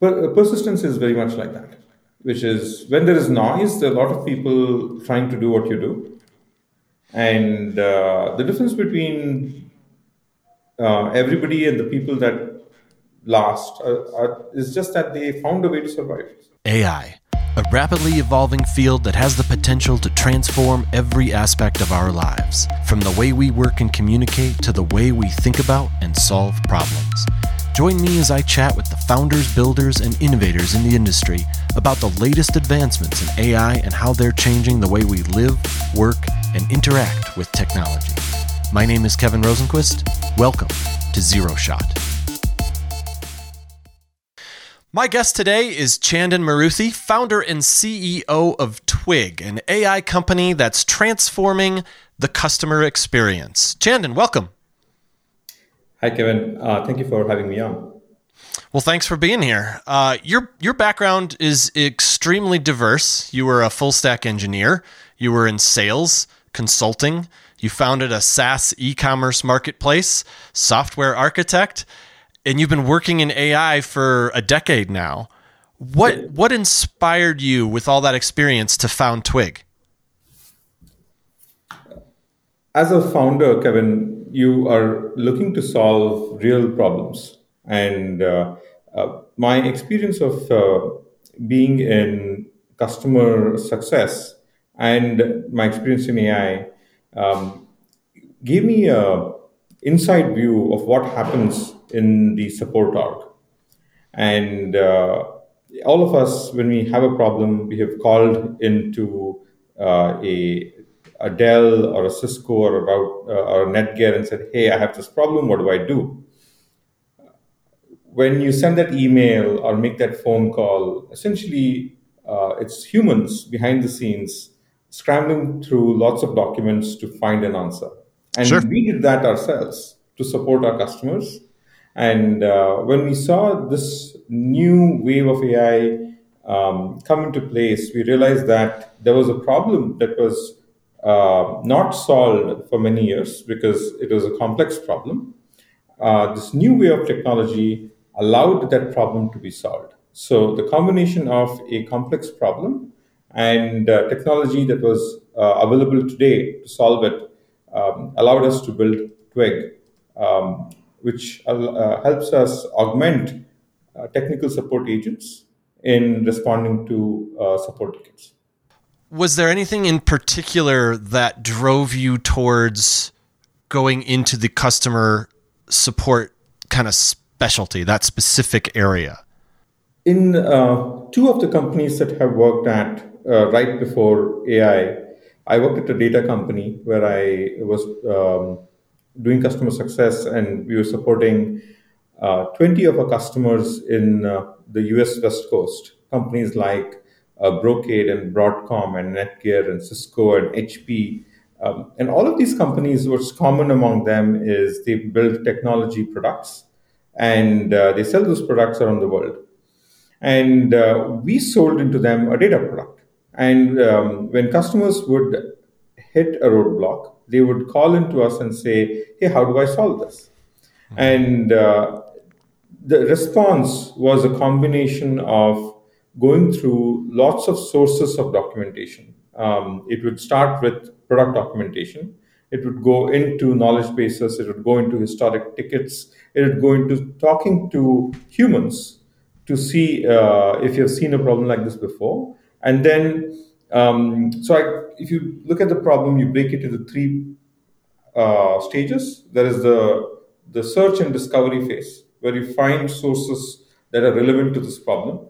per- persistence is very much like that, which is when there is noise, there are a lot of people trying to do what you do. And uh, the difference between uh, everybody and the people that last are, are, is just that they found a way to survive. AI, a rapidly evolving field that has the potential to transform every aspect of our lives, from the way we work and communicate to the way we think about and solve problems. Join me as I chat with the founders, builders, and innovators in the industry about the latest advancements in AI and how they're changing the way we live, work, and interact with technology. My name is Kevin Rosenquist. Welcome to Zero Shot. My guest today is Chandan Maruthi, founder and CEO of Twig, an AI company that's transforming the customer experience. Chandan, welcome. Hi, Kevin. Uh, thank you for having me on. Well, thanks for being here. Uh, your your background is extremely diverse. You were a full stack engineer. You were in sales, consulting. You founded a SaaS e-commerce marketplace, software architect, and you've been working in AI for a decade now. What what inspired you with all that experience to found Twig? As a founder, Kevin, you are looking to solve real problems, and uh, uh, my experience of uh, being in customer success and my experience in AI um, gave me a inside view of what happens in the support org. And uh, all of us, when we have a problem, we have called into uh, a, a Dell or a Cisco or a, route, uh, or a Netgear and said, hey, I have this problem, what do I do? When you send that email or make that phone call, essentially uh, it's humans behind the scenes scrambling through lots of documents to find an answer. And sure. we did that ourselves to support our customers. And uh, when we saw this new wave of AI um, come into place, we realized that there was a problem that was uh, not solved for many years because it was a complex problem. Uh, this new way of technology allowed that problem to be solved. So the combination of a complex problem and uh, technology that was uh, available today to solve it um, allowed us to build Twig, um, which uh, helps us augment uh, technical support agents in responding to uh, support tickets. Was there anything in particular that drove you towards going into the customer support kind of specialty, that specific area? In uh, two of the companies that have worked at uh, right before AI, I worked at a data company where I was um, doing customer success and we were supporting uh, 20 of our customers in uh, the US West Coast, companies like Brocade and Broadcom and Netgear and Cisco and HP. Um, and all of these companies, what's common among them is they build technology products and uh, they sell those products around the world. And uh, we sold into them a data product. And um, when customers would hit a roadblock, they would call into us and say, Hey, how do I solve this? Mm-hmm. And uh, the response was a combination of going through lots of sources of documentation. Um, it would start with product documentation. It would go into knowledge bases. It would go into historic tickets. It would go into talking to humans to see uh, if you've seen a problem like this before. And then, um, so I, if you look at the problem, you break it into three uh, stages. There is the the search and discovery phase, where you find sources that are relevant to this problem.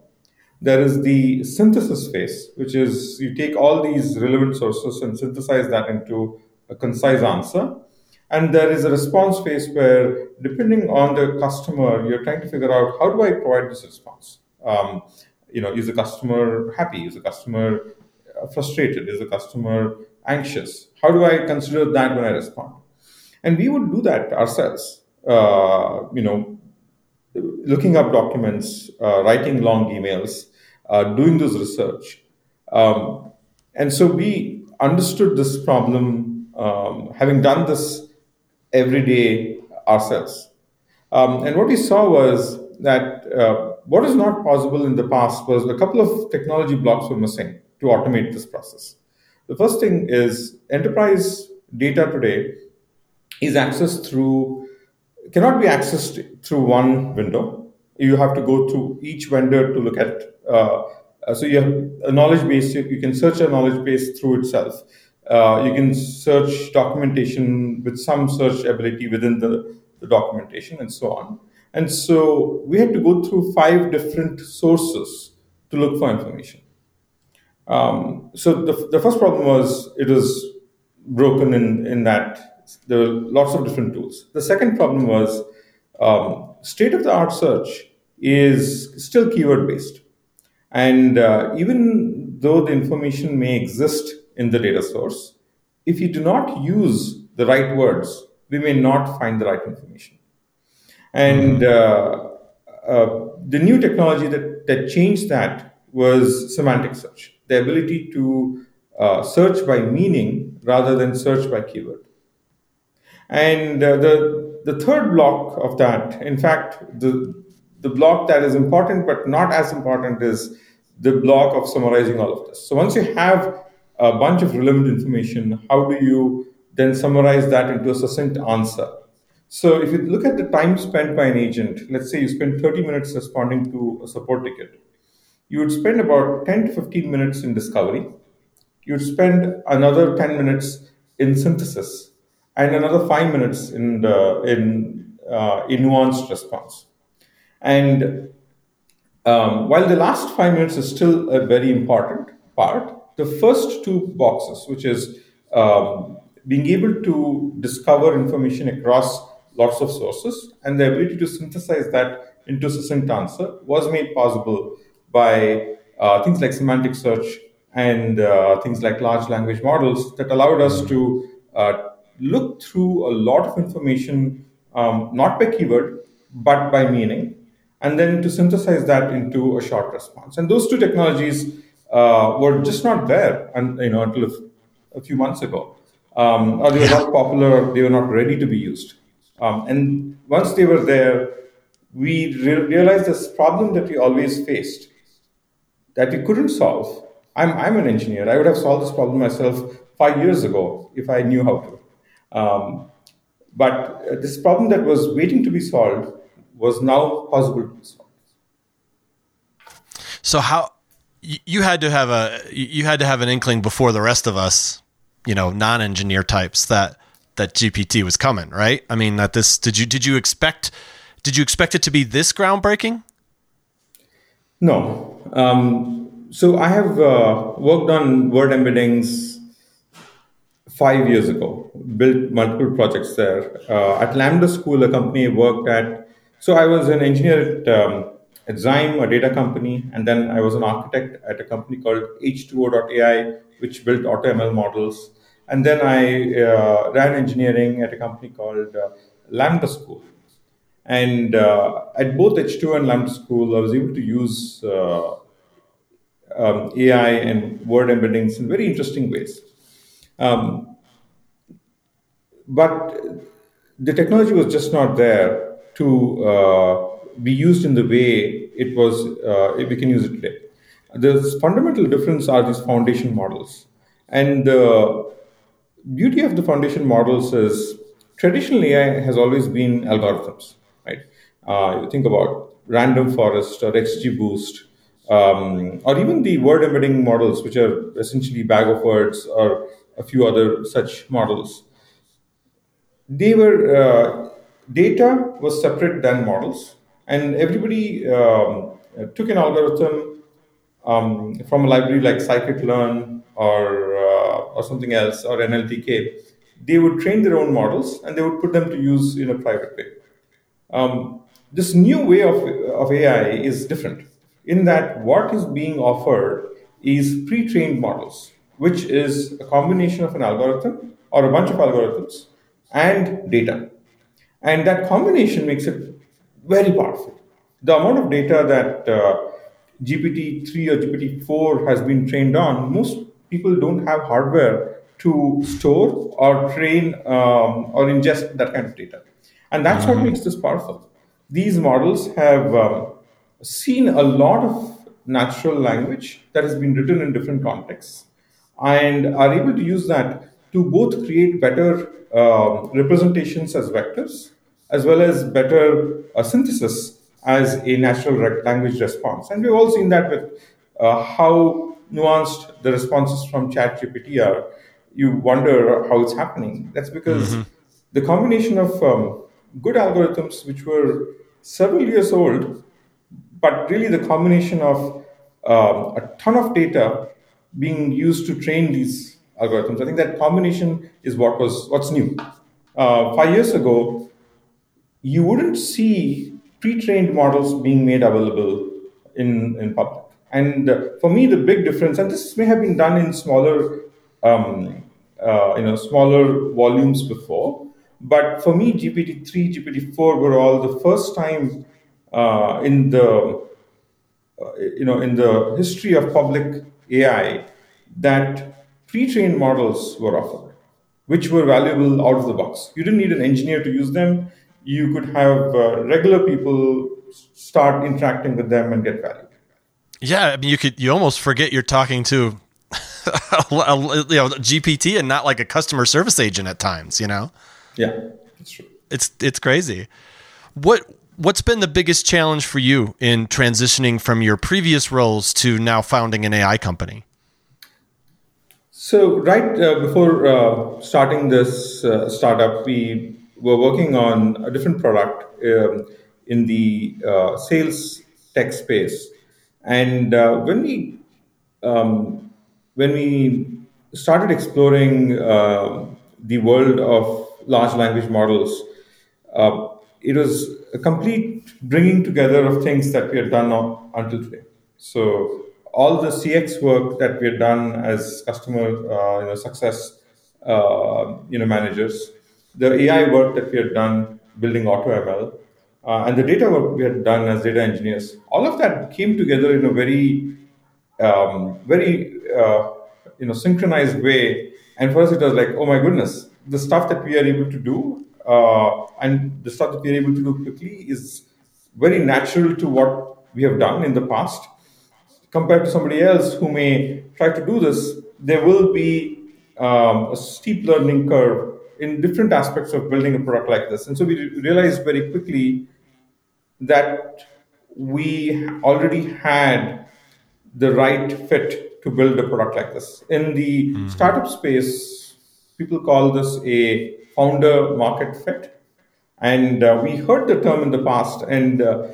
There is the synthesis phase, which is you take all these relevant sources and synthesize that into a concise answer. And there is a response phase where, depending on the customer, you're trying to figure out how do I provide this response. Um, you know, is the customer happy? Is the customer uh, frustrated? Is the customer anxious? How do I consider that when I respond? And we would do that ourselves. Uh, you know, looking up documents, uh, writing long emails, doing this research. Um, and so we understood this problem, um, having done this every day ourselves. Um, and what we saw was that uh, what is not possible in the past was a couple of technology blocks were missing to automate this process. The first thing is enterprise data today is accessed through cannot be accessed through one window. You have to go through each vendor to look at. Uh, so you have a knowledge base. You can search a knowledge base through itself. Uh, you can search documentation with some search ability within the, the documentation and so on. And so we had to go through five different sources to look for information. Um, so the, the first problem was it was broken in, in that there were lots of different tools. The second problem was um, state of the art search is still keyword based. And uh, even though the information may exist in the data source, if you do not use the right words, we may not find the right information. And uh, uh, the new technology that, that changed that was semantic search, the ability to uh, search by meaning rather than search by keyword. And uh, the, the third block of that, in fact, the, the block that is important but not as important is the block of summarizing all of this. So once you have a bunch of relevant information, how do you then summarize that into a succinct answer? So if you look at the time spent by an agent, let's say you spend 30 minutes responding to a support ticket, you would spend about 10 to 15 minutes in discovery. You'd spend another 10 minutes in synthesis and another five minutes in the, in uh, in nuanced response. And um, while the last five minutes is still a very important part, the first two boxes, which is um, being able to discover information across lots of sources and the ability to synthesize that into a succinct answer was made possible by uh, things like semantic search and uh, things like large language models that allowed us to uh, look through a lot of information, um, not by keyword, but by meaning, and then to synthesize that into a short response. And those two technologies uh, were just not there, and you know, until a, a few months ago, um, or they were not popular. They were not ready to be used. Um, and once they were there, we re- realized this problem that we always faced that we couldn't solve. I'm, I'm an engineer. I would have solved this problem myself five years ago if I knew how to. Um, but uh, this problem that was waiting to be solved was now possible to be solved. So how you had to have a you had to have an inkling before the rest of us, you know, non-engineer types that that GPT was coming, right? I mean, that this did you did you expect did you expect it to be this groundbreaking? No. Um, so I have uh, worked on word embeddings five years ago, built multiple projects there. Uh, at Lambda School, a company I worked at. So I was an engineer at, um, at Zyme, a data company, and then I was an architect at a company called H2O.ai, which built AutoML models. And then I uh, ran engineering at a company called uh, Lambda School. And uh, at both H2 and Lambda School, I was able to use uh, um, AI and word embeddings in very interesting ways. Um, but the technology was just not there to uh, be used in the way it was. Uh, we can use it today. The fundamental difference are these foundation models, and the beauty of the foundation models is traditional AI has always been algorithms, right? Uh, you think about random forest or XGBoost, um, or even the word embedding models, which are essentially bag of words or a few other such models. They were uh, data was separate than models, and everybody um, took an algorithm um, from a library like scikit-learn or or something else or NLTK, they would train their own models and they would put them to use in a private way. Um, this new way of, of AI is different in that what is being offered is pre trained models, which is a combination of an algorithm or a bunch of algorithms and data. And that combination makes it very powerful. The amount of data that uh, GPT 3 or GPT 4 has been trained on, most people don't have hardware to store or train um, or ingest that kind of data. And that's mm-hmm. what makes this powerful. These models have um, seen a lot of natural language that has been written in different contexts and are able to use that to both create better um, representations as vectors as well as better uh, synthesis as a natural language response. And we've all seen that with uh, how nuanced the responses from ChatGPT are. You wonder how it's happening. That's because mm-hmm. the combination of um, good algorithms, which were several years old, but really the combination of um, a ton of data being used to train these algorithms. I think that combination is what was what's new. Uh, five years ago, you wouldn't see pre-trained models being made available in, in public. And uh, for me, the big difference, and this may have been done in smaller, um, uh, you know, smaller volumes before, but for me, GPT-3, GPT-4 were all the first time uh, in the, uh, you know, in the history of public AI that pre-trained models were offered, which were valuable out of the box. You didn't need an engineer to use them. You could have uh, regular people start interacting with them and get value. Yeah, I mean, you could you almost forget you're talking to you know GPT and not like a customer service agent at times. You know. Yeah, that's true. It's it's crazy. What what's been the biggest challenge for you in transitioning from your previous roles to now founding an AI company? So, right uh, before uh, starting this uh, startup, we were working on a different product um, in the uh, sales tech space. And uh, when we um, when we started exploring uh, the world of large language models, it was a complete bringing together of things that we had done until today. So all the CX work that we had done as customer uh, you know, success uh, you know, managers, the AI work that we had done building AutoML, uh, and the data work we had done as data engineers, all of that came together in a very, um, very uh, you know synchronized way. And for us, it was like, oh my goodness, the stuff that we are able to do uh, and the stuff that we are able to do quickly is very natural to what we have done in the past compared to somebody else who may try to do this, there will be um, a steep learning curve in different aspects of building a product like this. And so we realized very quickly that we already had the right fit to build a product like this. In the mm-hmm. startup space, people call this a founder market fit. And uh, we heard the term in the past, and uh,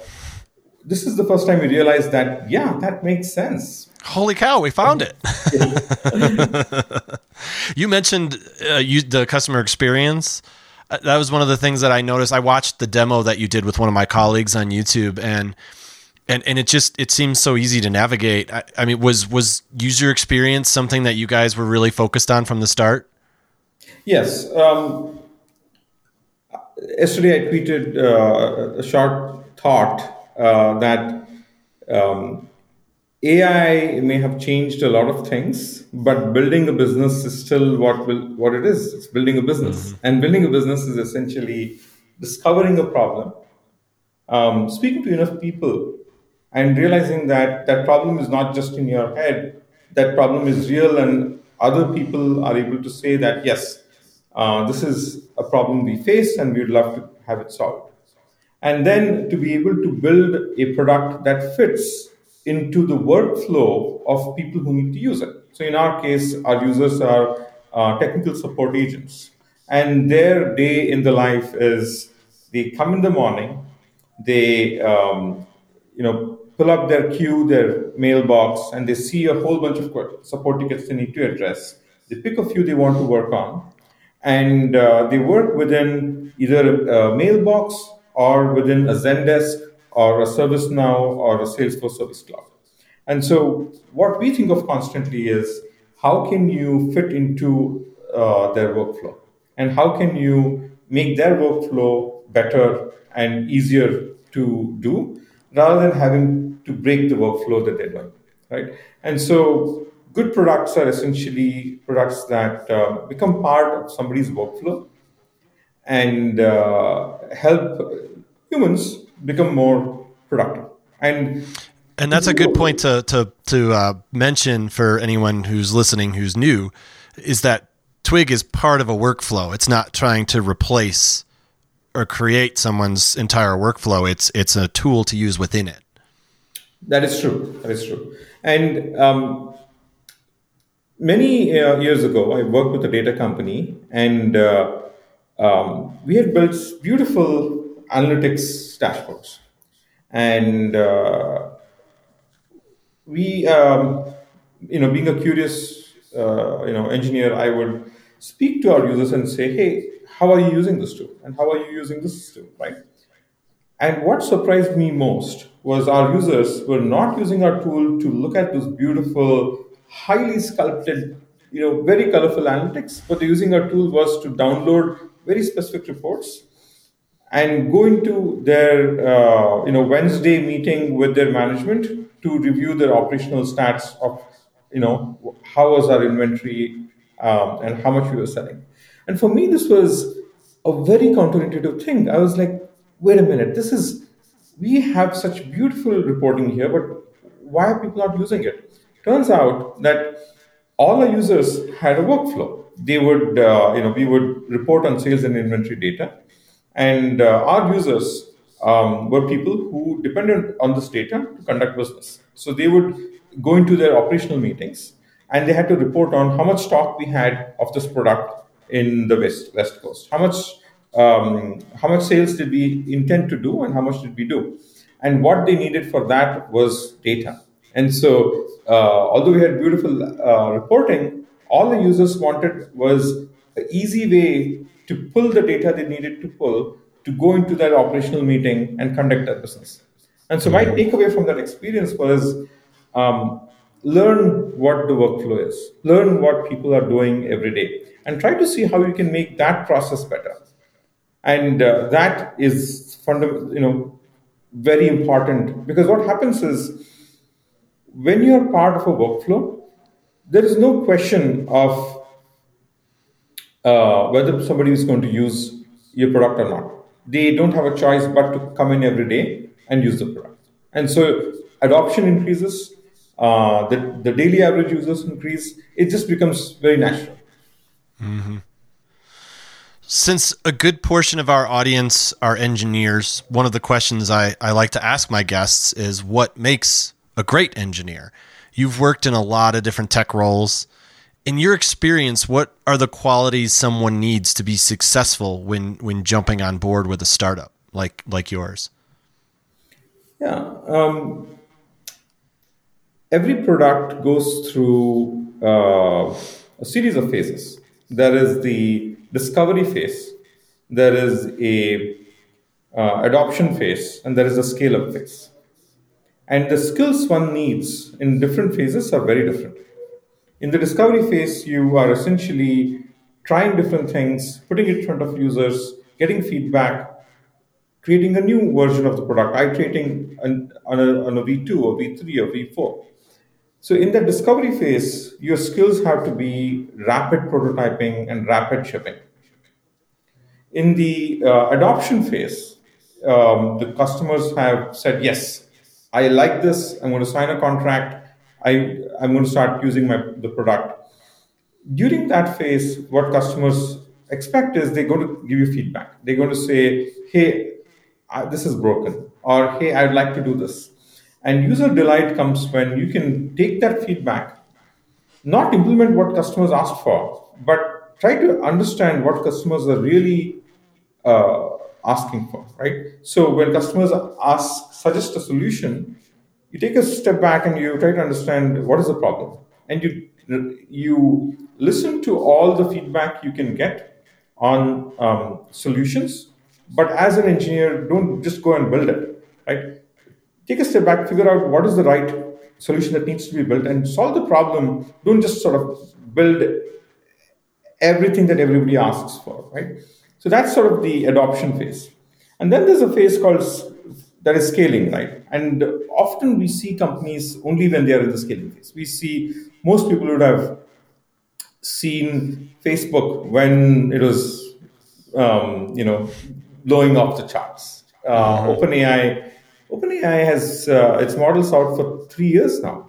this is the first time we realized that, yeah, that makes sense. Holy cow, we found it. you mentioned uh, you, the customer experience. Uh, that was one of the things that I noticed. I watched the demo that you did with one of my colleagues on YouTube and and and it just it seems so easy to navigate. I, I mean, was was user experience something that you guys were really focused on from the start? Yes. Um, yesterday, I tweeted uh, a short thought uh, that um, AI may have changed a lot of things, but building a business is still what will, what it is. It's building a business, mm-hmm. and building a business is essentially discovering a problem, um, speaking to enough people, and realizing that that problem is not just in your head. That problem is real, and other people are able to say that yes, uh, this is a problem we face, and we'd love to have it solved and then to be able to build a product that fits into the workflow of people who need to use it. So in our case, our users are uh, technical support agents, and their day in the life is they come in the morning, they um, you know pull up their queue, their mailbox, and they see a whole bunch of support tickets they need to address. They pick a few they want to work on, and uh, they work within either a mailbox or within a Zendesk or a ServiceNow or a Salesforce Service Cloud. And so, what we think of constantly is how can you fit into uh, their workflow, and how can you make their workflow better and easier to do, rather than having to break the workflow that they're doing, right? And so, good products are essentially products that uh, become part of somebody's workflow and uh, help humans become more productive. And and that's a good point to to to uh, mention for anyone who's listening who's new, is that Twig is part of a workflow. It's not trying to replace or create someone's entire workflow. It's it's a tool to use within it. That is true. That is true. And um, many uh, years ago, I worked with a data company, and uh, um, we had built beautiful analytics dashboards, and uh, we, um, you know, being a curious, uh, you know, engineer, I would speak to our users and say, "Hey, how are you using this tool? And how are you using this tool?" Right? And what surprised me most was our users were not using our tool to look at those beautiful, highly sculpted, you know, very colorful analytics, but the using our tool was to download very specific reports and go into their uh, you know Wednesday meeting with their management to review their operational stats of, you know, how was our inventory um, and how much we were selling. And for me, this was a very counterintuitive thing. I was like, wait a minute, this is, we have such beautiful reporting here, but why are people not using it? Turns out that all our users had a workflow. They would, uh, you know, we would report on sales and inventory data, and uh, our users um, were people who depended on this data to conduct business. So they would go into their operational meetings and they had to report on how much stock we had of this product in the west west coast. How much um, how much sales did we intend to do and how much did we do? And what they needed for that was data. And so, although we had beautiful uh, reporting, all the users wanted was an easy way to pull the data they needed to pull to go into that operational meeting and conduct that business. And so my mm-hmm. takeaway from that experience was um, learn what the workflow is, learn what people are doing every day, and try to see how you can make that process better. And uh, that is fundamental, you know, very important because what happens is when you're part of a workflow, there is no question of uh, whether somebody is going to use your product or not they don't have a choice but to come in every day and use the product. And so adoption increases, uh, the, the daily average users increase, it just becomes very natural. Mm-hmm. Since a good portion of our audience are engineers, one of the questions I, I like to ask my guests is what makes a great engineer? You've worked in a lot of different tech roles in your experience, what are the qualities someone needs to be successful when when jumping on board with a startup like like yours? Yeah, um, every product goes through uh, a series of phases. There is the discovery phase, there is a uh, adoption phase, and there is a scale up phase. And the skills one needs in different phases are very different. In the discovery phase, you are essentially trying different things, putting it in front of users, getting feedback, creating a new version of the product, iterating on, on, a, on a V2 or V3 or V4. So in the discovery phase, your skills have to be rapid prototyping and rapid shipping. In the uh, adoption phase, um, the customers have said, yes, I like this, I'm going to sign a contract, I, I'm going to start using my the product. During that phase, what customers expect is they're going to give you feedback. They're going to say, hey, this is broken, or hey, I'd like to do this. And user delight comes when you can take that feedback, not implement what customers asked for, but try to understand what customers are really uh, asking for, right? So when customers ask, suggest a solution, you take a step back and you try to understand what is the problem. And you you listen to all the feedback you can get on um, solutions. But as an engineer don't just go and build it right? Take a step back figure out what is the right solution that needs to be built and solve the problem. Don't just sort of build everything that everybody asks for right so that's sort of the adoption phase and then there's a phase called that is scaling, right? And often we see companies only when they are in the scaling phase. We see most people would have seen Facebook when it was, um, you know, blowing off the charts. Uh, mm-hmm. OpenAI OpenAI has uh, its models out for three years now,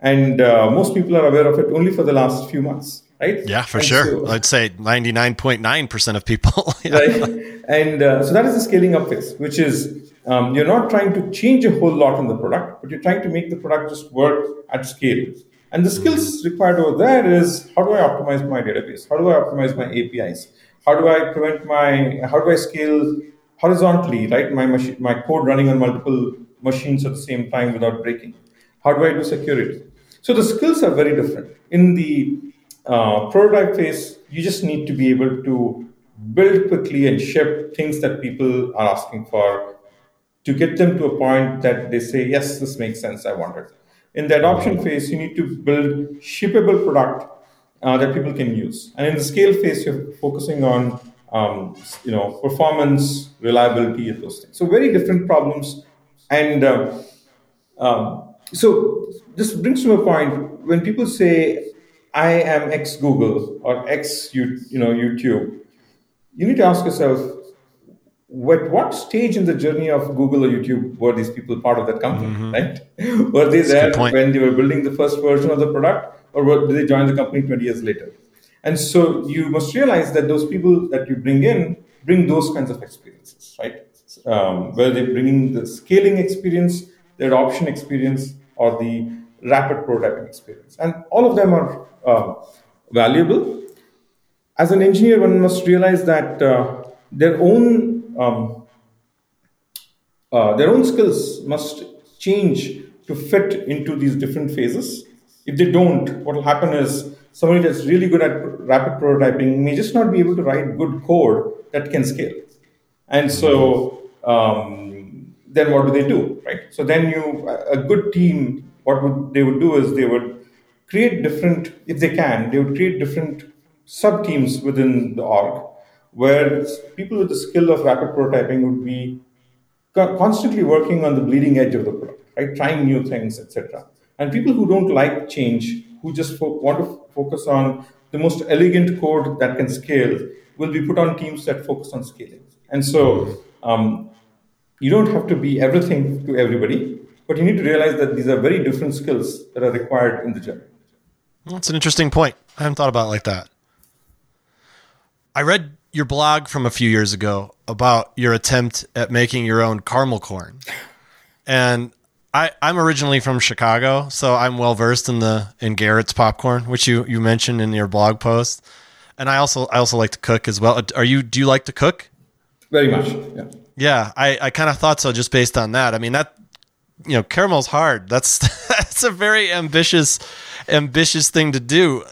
and uh, most people are aware of it only for the last few months, right? Yeah, for and sure. So, I'd say ninety nine point nine percent of people. yeah. Right, and uh, so that is the scaling up phase, which is um, you're not trying to change a whole lot in the product, but you're trying to make the product just work at scale. And the skills required over there is how do I optimize my database? How do I optimize my APIs? How do I prevent my, how do I scale horizontally, right? My machine, my code running on multiple machines at the same time without breaking. How do I do security? So the skills are very different. In the uh, prototype phase, you just need to be able to build quickly and ship things that people are asking for to get them to a point that they say, yes, this makes sense, I want it. In the adoption phase, you need to build shippable product uh, that people can use. And in the scale phase, you're focusing on um, you know performance, reliability, and those things. So very different problems. And uh, um, so this brings to a point when people say, "I am ex Google or ex you, you know YouTube," you need to ask yourself, at what stage in the journey of Google or YouTube were these people part of that company, mm-hmm. right? were they That's there when they were building the first version of the product, or were, did they join the company 20 years later? And so you must realize that those people that you bring in bring those kinds of experiences, right? Um, whether they're bringing the scaling experience, the adoption experience, or the rapid prototyping experience. And all of them are uh, valuable. As an engineer, one must realize that uh, their own um, uh, their own skills must change to fit into these different phases. If they don't, what will happen is somebody that's really good at rapid prototyping may just not be able to write good code that can scale. And so um, then what do they do, right? So then you, a good team, what would they would do is they would create different, if they can, they would create different sub teams within the org where people with the skill of rapid prototyping would be constantly working on the bleeding edge of the product, right? Trying new things, etc. And people who don't like change, who just fo- want to focus on the most elegant code that can scale, will be put on teams that focus on scaling. And so um, you don't have to be everything to everybody, but you need to realize that these are very different skills that are required in the journey. That's an interesting point. I haven't thought about it like that. I read your blog from a few years ago about your attempt at making your own caramel corn. And I, I'm originally from Chicago, so I'm well versed in the in Garrett's popcorn, which you, you mentioned in your blog post. And I also I also like to cook as well. Are you do you like to cook? Very much. Yeah. Yeah, I, I kind of thought so just based on that. I mean that you know, caramel's hard. That's that's a very ambitious ambitious thing to do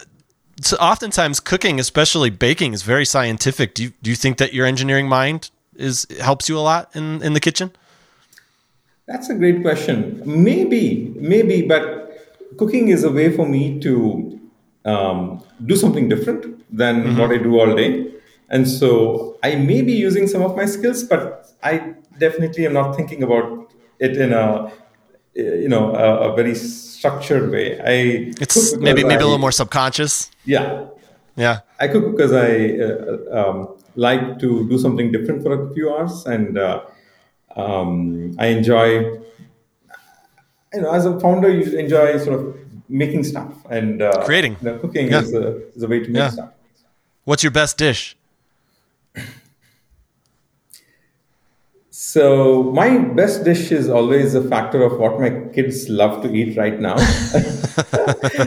so oftentimes cooking, especially baking, is very scientific. Do you do you think that your engineering mind is helps you a lot in in the kitchen? That's a great question. Maybe, maybe, but cooking is a way for me to um, do something different than mm-hmm. what I do all day. And so I may be using some of my skills, but I definitely am not thinking about it in a you know a, a very structured way. I it's maybe maybe I, a little more subconscious. Yeah, yeah. I cook because I uh, um, like to do something different for a few hours, and uh, um, I enjoy. You know, as a founder, you enjoy sort of making stuff and uh, creating. You know, cooking yeah. is, a, is a way to make yeah. stuff. What's your best dish? So my best dish is always a factor of what my kids love to eat right now.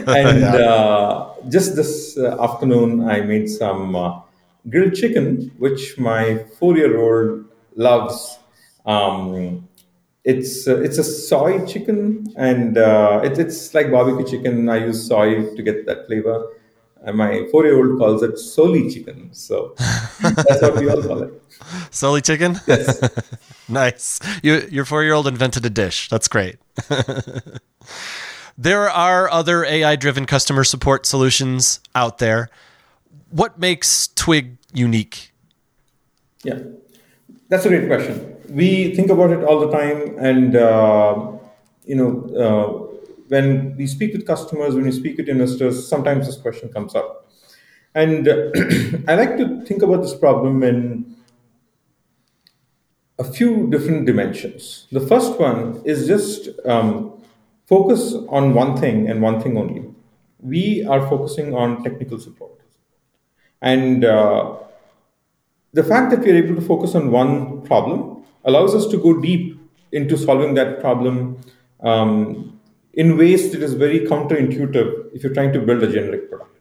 and yeah. uh, just this uh, afternoon, I made some uh, grilled chicken, which my four-year-old loves. Um, it's uh, it's a soy chicken, and uh, it, it's like barbecue chicken. I use soy to get that flavor. And my four-year-old calls it soli chicken. So that's what we all call it. Soli chicken? Yes. nice. You, your four-year-old invented a dish. That's great. there are other AI-driven customer support solutions out there. What makes Twig unique? Yeah, that's a great question. We think about it all the time, and uh, you know, uh, when we speak with customers, when we speak with investors, sometimes this question comes up. And I like to think about this problem in a few different dimensions. The first one is just um, focus on one thing and one thing only. We are focusing on technical support. And uh, the fact that we are able to focus on one problem allows us to go deep into solving that problem um, in ways that is very counterintuitive if you're trying to build a generic product.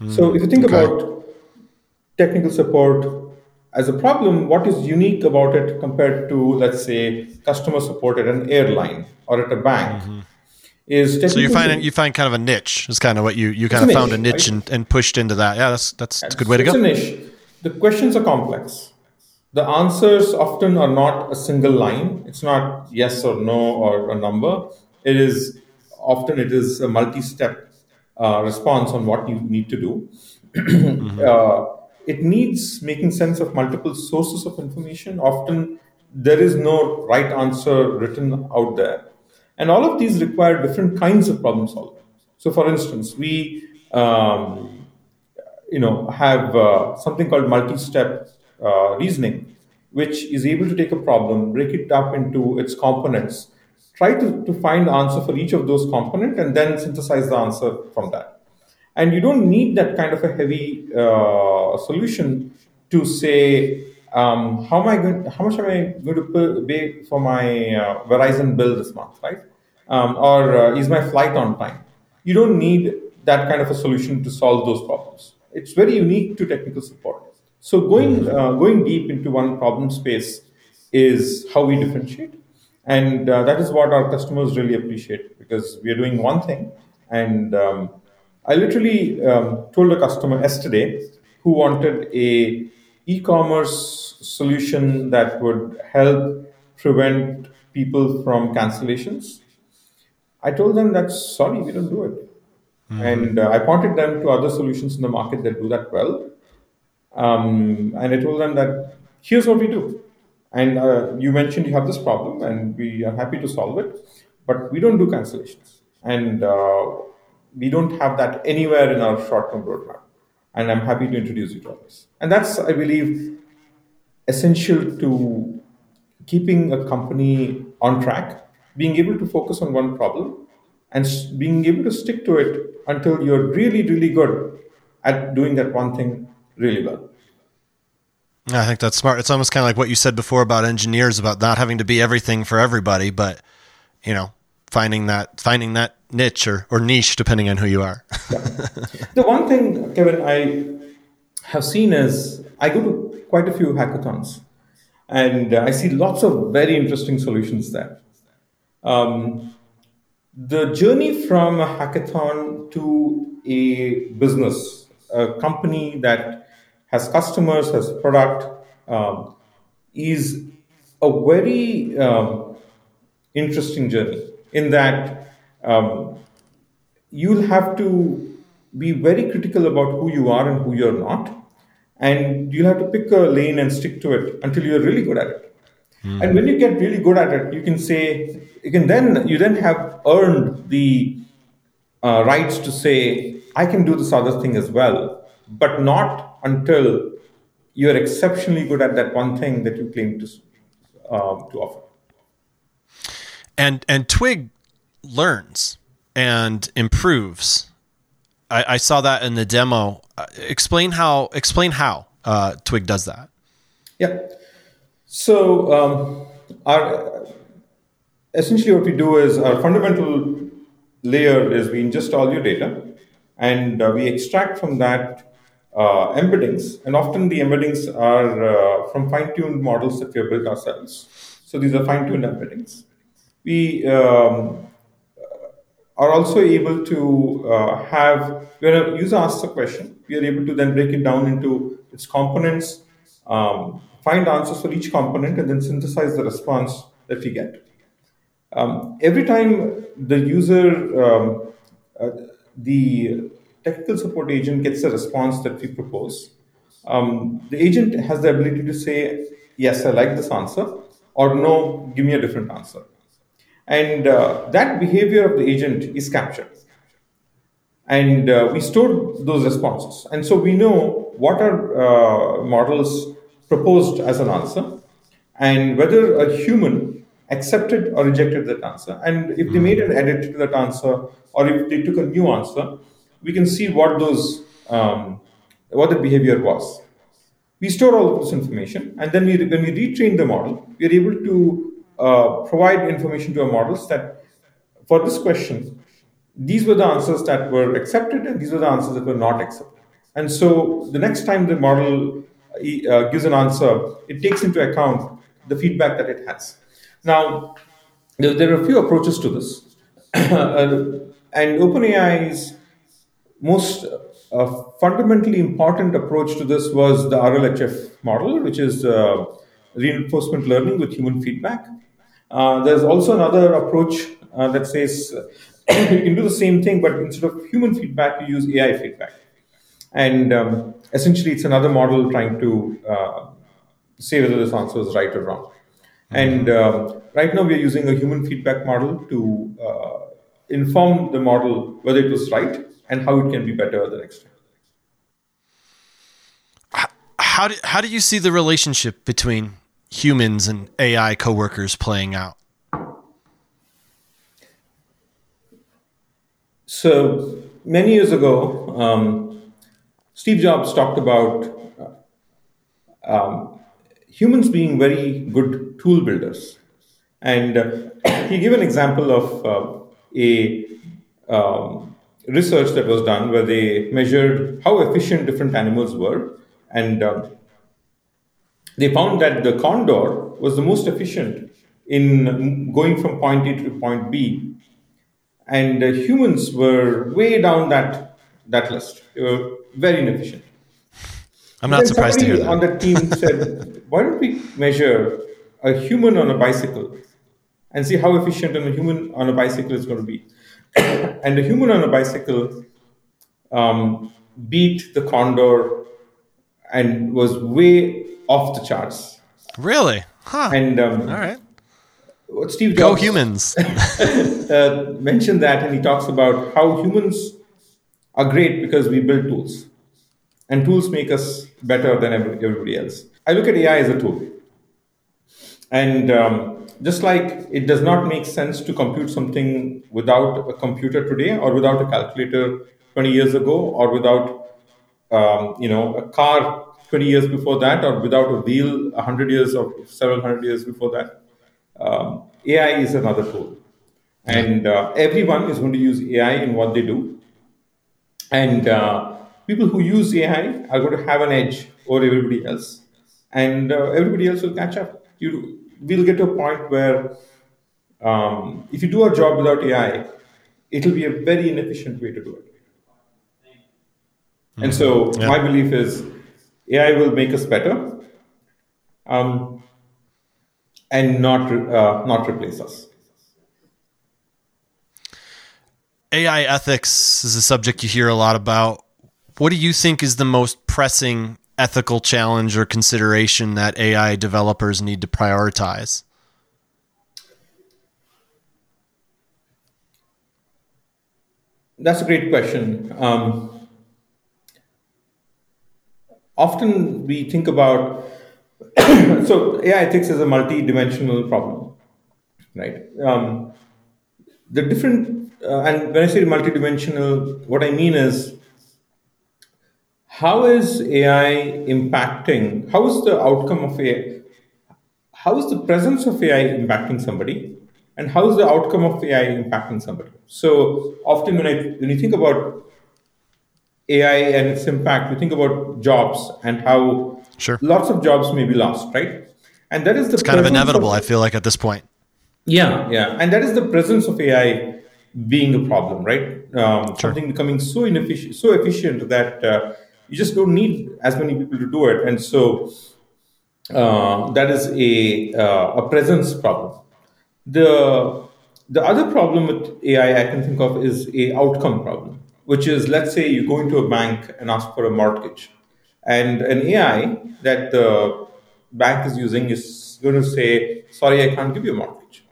Mm, so if you think okay. about technical support as a problem, what is unique about it compared to, let's say, customer support at an airline or at a bank? Mm-hmm. Is so you find you find kind of a niche is kind of what you you kind of found niche, a niche right? and, and pushed into that. Yeah, that's that's, that's a good way to go. It's a niche. The questions are complex. The answers often are not a single line. It's not yes or no or a number. It is often it is a multi-step uh, response on what you need to do. mm-hmm. uh, it needs making sense of multiple sources of information. Often there is no right answer written out there. And all of these require different kinds of problem solving. So, for instance, we um, you know, have uh, something called multi-step uh, reasoning, which is able to take a problem, break it up into its components, try to, to find the answer for each of those components, and then synthesize the answer from that. And you don't need that kind of a heavy uh, solution to say, um, how am I going? How much am I going to pay for my uh, Verizon bill this month, right? Um, or uh, is my flight on time? You don't need that kind of a solution to solve those problems. It's very unique to technical support. So going uh, going deep into one problem space is how we differentiate, and uh, that is what our customers really appreciate because we are doing one thing and um, I literally um, told a customer yesterday who wanted a e-commerce solution that would help prevent people from cancellations. I told them that sorry, we don't do it, mm-hmm. and uh, I pointed them to other solutions in the market that do that well. Um, and I told them that here's what we do. And uh, you mentioned you have this problem, and we are happy to solve it, but we don't do cancellations. And uh, we don't have that anywhere in our short-term roadmap. And I'm happy to introduce you to others. And that's, I believe, essential to keeping a company on track, being able to focus on one problem and being able to stick to it until you're really, really good at doing that one thing really well. I think that's smart. It's almost kind of like what you said before about engineers about not having to be everything for everybody, but you know, finding that finding that niche or, or niche depending on who you are. The one thing, Kevin, I have seen is I go to quite a few hackathons and I see lots of very interesting solutions there. Um, the journey from a hackathon to a business, a company that has customers, has product, um, is a very um, interesting journey in that um, you'll have to be very critical about who you are and who you're not. And you'll have to pick a lane and stick to it until you're really good at it. Mm. And when you get really good at it, you can say, you can then, you then have earned the uh, rights to say, I can do this other thing as well, but not until you're exceptionally good at that one thing that you claim to, uh, to offer. And, and Twig learns and improves. I, I saw that in the demo. Uh, explain how. Explain how uh, Twig does that. Yeah. So um, our essentially what we do is our fundamental layer is we ingest all your data and uh, we extract from that uh, embeddings. And often the embeddings are uh, from fine-tuned models that we have built ourselves. So these are fine-tuned embeddings. We um, are also able to uh, have, when a user asks a question, we are able to then break it down into its components, um, find answers for each component, and then synthesize the response that we get. Um, every time the user, um, uh, the technical support agent gets a response that we propose, um, the agent has the ability to say, yes, I like this answer, or no, give me a different answer. And uh, that behavior of the agent is captured. And uh, we store those responses. And so we know what are uh, models proposed as an answer. and whether a human accepted or rejected that answer. And if they made an edit to that answer, or if they took a new answer, we can see what those um, what the behavior was. We store all of this information, and then we, when we retrain the model, we are able to uh, provide information to our models that for this question, these were the answers that were accepted, and these were the answers that were not accepted. And so the next time the model uh, gives an answer, it takes into account the feedback that it has. Now, there, there are a few approaches to this. uh, and OpenAI's most uh, fundamentally important approach to this was the RLHF model, which is uh, reinforcement learning with human feedback. Uh, there's also another approach uh, that says you can do the same thing, but instead of human feedback, you use AI feedback. And um, essentially, it's another model trying to uh, say whether this answer is right or wrong. And um, right now, we are using a human feedback model to uh, inform the model whether it was right and how it can be better the next time. How do, how do you see the relationship between humans and AI coworkers playing out? So many years ago, um, Steve Jobs talked about uh, um, humans being very good tool builders. And uh, he gave an example of uh, a um, research that was done where they measured how efficient different animals were. And um, they found that the condor was the most efficient in going from point A to point B. And uh, humans were way down that, that list. They were very inefficient. I'm not surprised to hear that. On the team said, why don't we measure a human on a bicycle and see how efficient a human on a bicycle is going to be? and the human on a bicycle um, beat the condor and was way off the charts. Really? Huh. And um, all right. What Steve Go Jobs humans. uh, mentioned that, and he talks about how humans are great because we build tools, and tools make us better than everybody else. I look at AI as a tool, and um, just like it does not make sense to compute something without a computer today, or without a calculator 20 years ago, or without um, you know a car 20 years before that, or without a wheel 100 years or several hundred years before that. Um, AI is another tool, and uh, everyone is going to use AI in what they do. And uh, people who use AI are going to have an edge over everybody else, and uh, everybody else will catch up. You will get to a point where um, if you do a job without AI, it will be a very inefficient way to do it. And so, Yeah. my belief is AI will make us better, um, and not uh, not replace us. AI ethics is a subject you hear a lot about. What do you think is the most pressing ethical challenge or consideration that AI developers need to prioritize? That's a great question. Um, often we think about so AI ethics is a multi-dimensional problem, right? Um, the different uh, and when I say multi-dimensional, what I mean is how is AI impacting? How is the outcome of AI? How is the presence of AI impacting somebody, and how is the outcome of AI impacting somebody? So often when I when you think about AI and its impact, we think about jobs and how Sure. lots of jobs may be lost, right? And that is the It's kind of inevitable, I feel like, at this point. yeah, yeah, and that is the presence of AI being a problem, right? Um, Something becoming so inefficient, so efficient that uh, you just don't need as many people to do it, and so uh, that is a uh, a presence problem. The the other problem with AI I can think of is a outcome problem, which is let's say you go into a bank and ask for a mortgage, and an AI that the bank is using is going to say, "Sorry, I can't give you a mortgage,"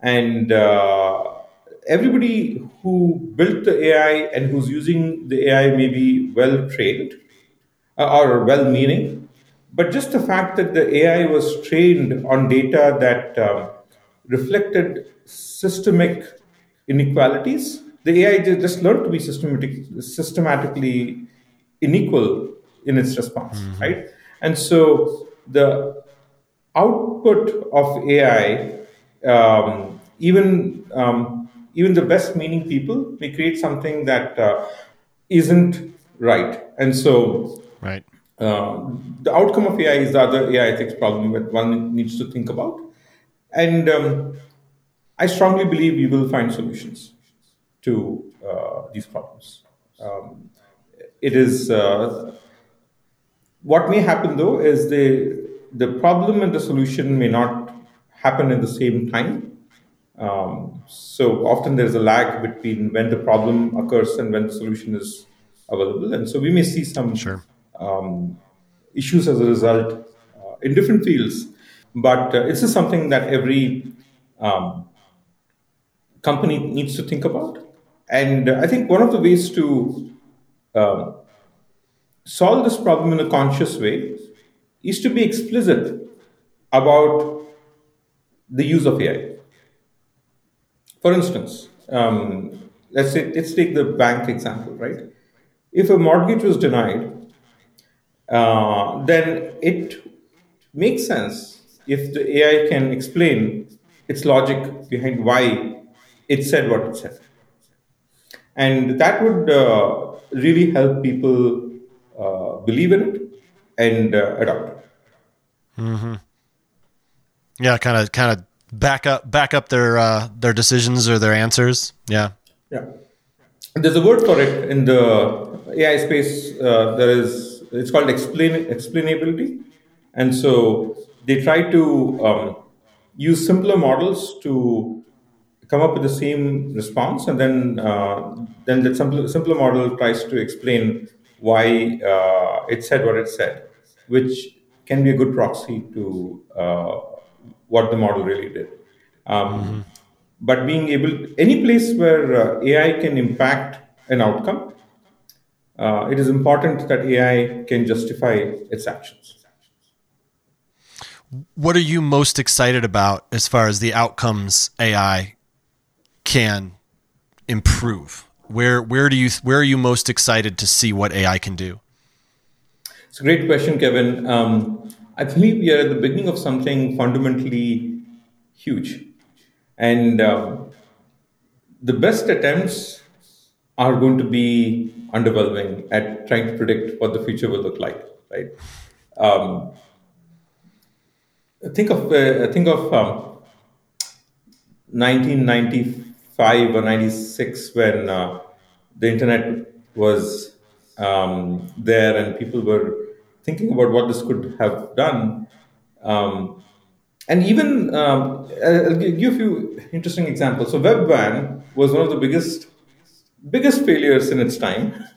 and uh, everybody who built the AI and who's using the AI may be well trained uh, or well meaning, But just the fact that the AI was trained on data that um, reflected systemic inequalities, the AI just learned to be systematic, systematically unequal in its response, mm-hmm. right? And so the output of AI, um, even um, even the best meaning people may create something that uh, not right, and so right. Uh, the outcome of AI is the other AI ethics problem that one needs to think about, and um, I strongly believe we will find solutions to uh, these problems. Um, it is uh, what may happen though is the the problem and the solution may not happen at the same time. Um, so often there's a lag between when the problem occurs and when the solution is available, and so we may see some sure. um, issues as a result uh, in different fields. But uh, this is something that every um, company needs to think about, and uh, I think one of the ways to um, solve this problem in a conscious way is to be explicit about the use of AI. For instance, um, let's say let's take the bank example, right? If a mortgage was denied, uh, then it makes sense if the AI can explain its logic behind why it said what it said, and that would uh, really help people uh, believe in it and uh, adopt it. Mm-hmm. Yeah, kind of, kind of back up, back up their uh, their decisions or their answers. Yeah, yeah. There's a word for it in the AI space. Uh, there is it's called explain explainability, and so they try to um, use simpler models to come up with the same response, and then uh, then that simpler, simpler model tries to explain why uh, it said what it said, which can be a good proxy to uh, what the model really did. Um, mm-hmm. But being able, any place where uh, AI can impact an outcome, uh, it is important that AI can justify its actions. What are you most excited about as far as the outcomes AI can improve? Where where do you where are you most excited to see what AI can do? It's a great question, Kevin. Um, I believe we are at the beginning of something fundamentally huge, and um, the best attempts are going to be underwhelming at trying to predict what the future will look like. Right? Um, think of uh, think of 1995 um, 95 or 96 when uh, the internet was um, there and people were thinking about what this could have done. Um, and even, um, I'll give you a few interesting examples. So, WebVan was one of the biggest, biggest failures in its time.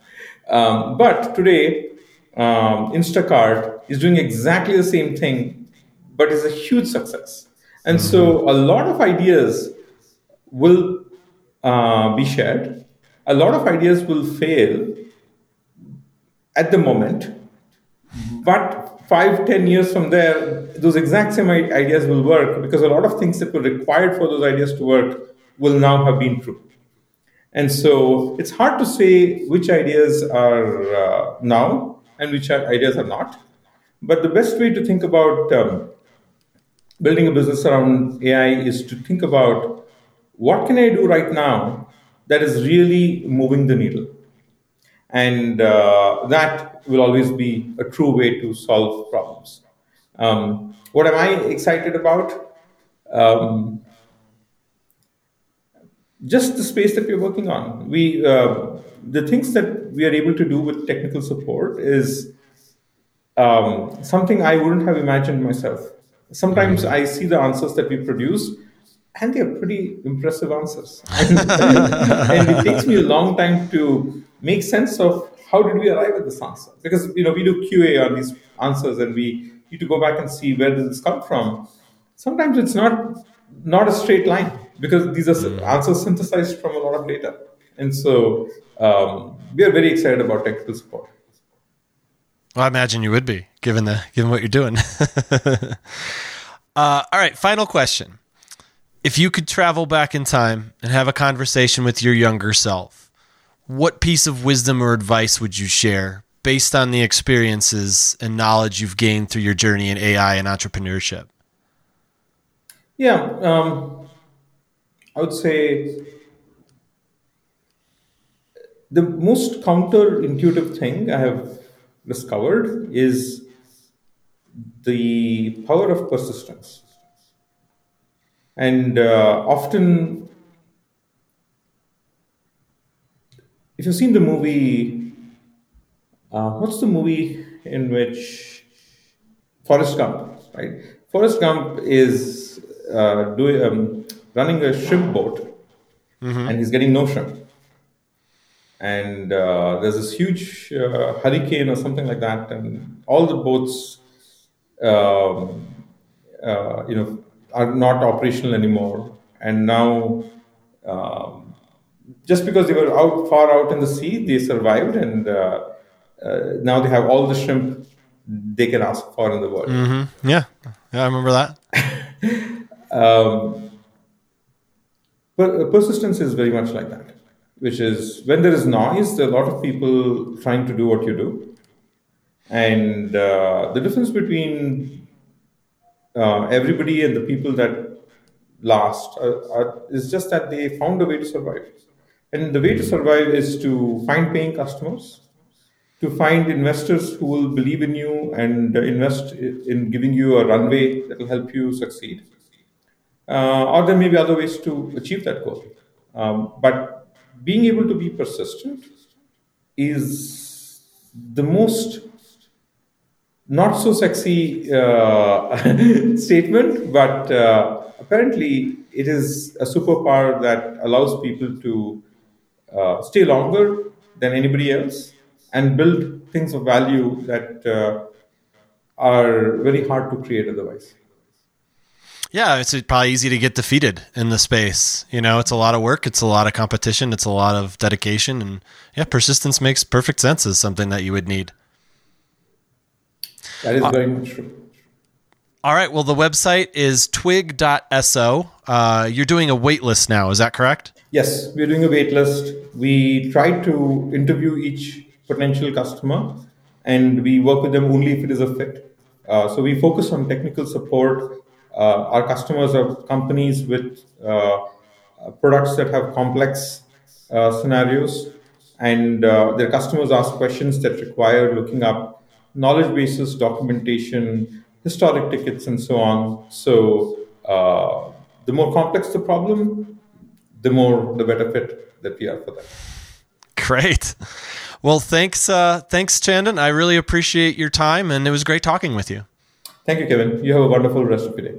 Um, but today, um, Instacart is doing exactly the same thing, but is a huge success. And mm-hmm. so, a lot of ideas will uh, be shared. A lot of ideas will fail at the moment, mm-hmm. But five, ten years from there, those exact same ideas will work because a lot of things that were required for those ideas to work will now have been true. And so it's hard to say which ideas are uh, now and which ideas are not. But the best way to think about um, building a business around AI is to think about what can I do right now that is really moving the needle? And uh, that will always be a true way to solve problems. Um, what am I excited about? Um, just the space that we're working on. We uh, the things that we are able to do with technical support is um, something I wouldn't have imagined myself. Sometimes I see the answers that we produce and they are pretty impressive answers. and, and it takes me a long time to make sense of how did we arrive at this answer because you know we do QA on these answers and we need to go back and see where does this come from. Sometimes it's not not a straight line because these are mm. answers synthesized from a lot of data, and so um, we are very excited about technical support. Well, I imagine you would be, given the given what you're doing. uh, all right, final question. If you could travel back in time and have a conversation with your younger self, what piece of wisdom or advice would you share based on the experiences and knowledge you've gained through your journey in AI and entrepreneurship? Yeah, um, I would say the most counterintuitive thing I have discovered is the power of persistence. And uh, often, if you've seen the movie, uh, what's the movie in which Forrest Gump, right? Forrest Gump is uh, doing um, running a shrimp boat, mm-hmm. and he's getting no shrimp and uh, there's this huge uh, hurricane or something like that, and all the boats, um, uh, you know, are not operational anymore. And now, um, just because they were out far out in the sea, they survived, and uh, uh, now they have all the shrimp they can ask for in the world. Mm-hmm. Yeah, yeah, I remember that. um, but persistence is very much like that which is when there is noise, there are a lot of people trying to do what you do. And uh, the difference between uh, everybody and the people that last are, are, is just that they found a way to survive. And the way to survive is to find paying customers, to find investors who will believe in you and invest in giving you a runway that will help you succeed. Uh, or there may be other ways to achieve that goal. Um, but being able to be persistent is the most not so sexy uh, statement, but uh, apparently it is a superpower that allows people to uh, stay longer than anybody else and build things of value that uh, are very hard to create otherwise. Yeah, it's probably easy to get defeated in the space. You know, it's a lot of work, it's a lot of competition, it's a lot of dedication, and yeah, persistence makes perfect sense as something that you would need. That is uh, very much true. All right. Well, the website is twig.so. Uh, you're doing a waitlist now. Is that correct? Yes, we're doing a waitlist. We try to interview each potential customer and we work with them only if it is a fit. Uh, so we focus on technical support uh, our customers are companies with uh, products that have complex uh, scenarios, and their customers ask questions that require looking up knowledge bases, documentation, historic tickets, and so on. So the more complex the problem, the more the better fit that we are for that. Great. Well, thanks, uh, thanks, Chandan. I really appreciate your time, and it was great talking with you. Thank you, Kevin. You have a wonderful rest of your day.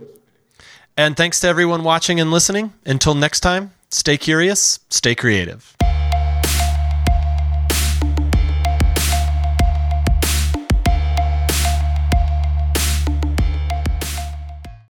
And thanks to everyone watching and listening. Until next time, stay curious, stay creative.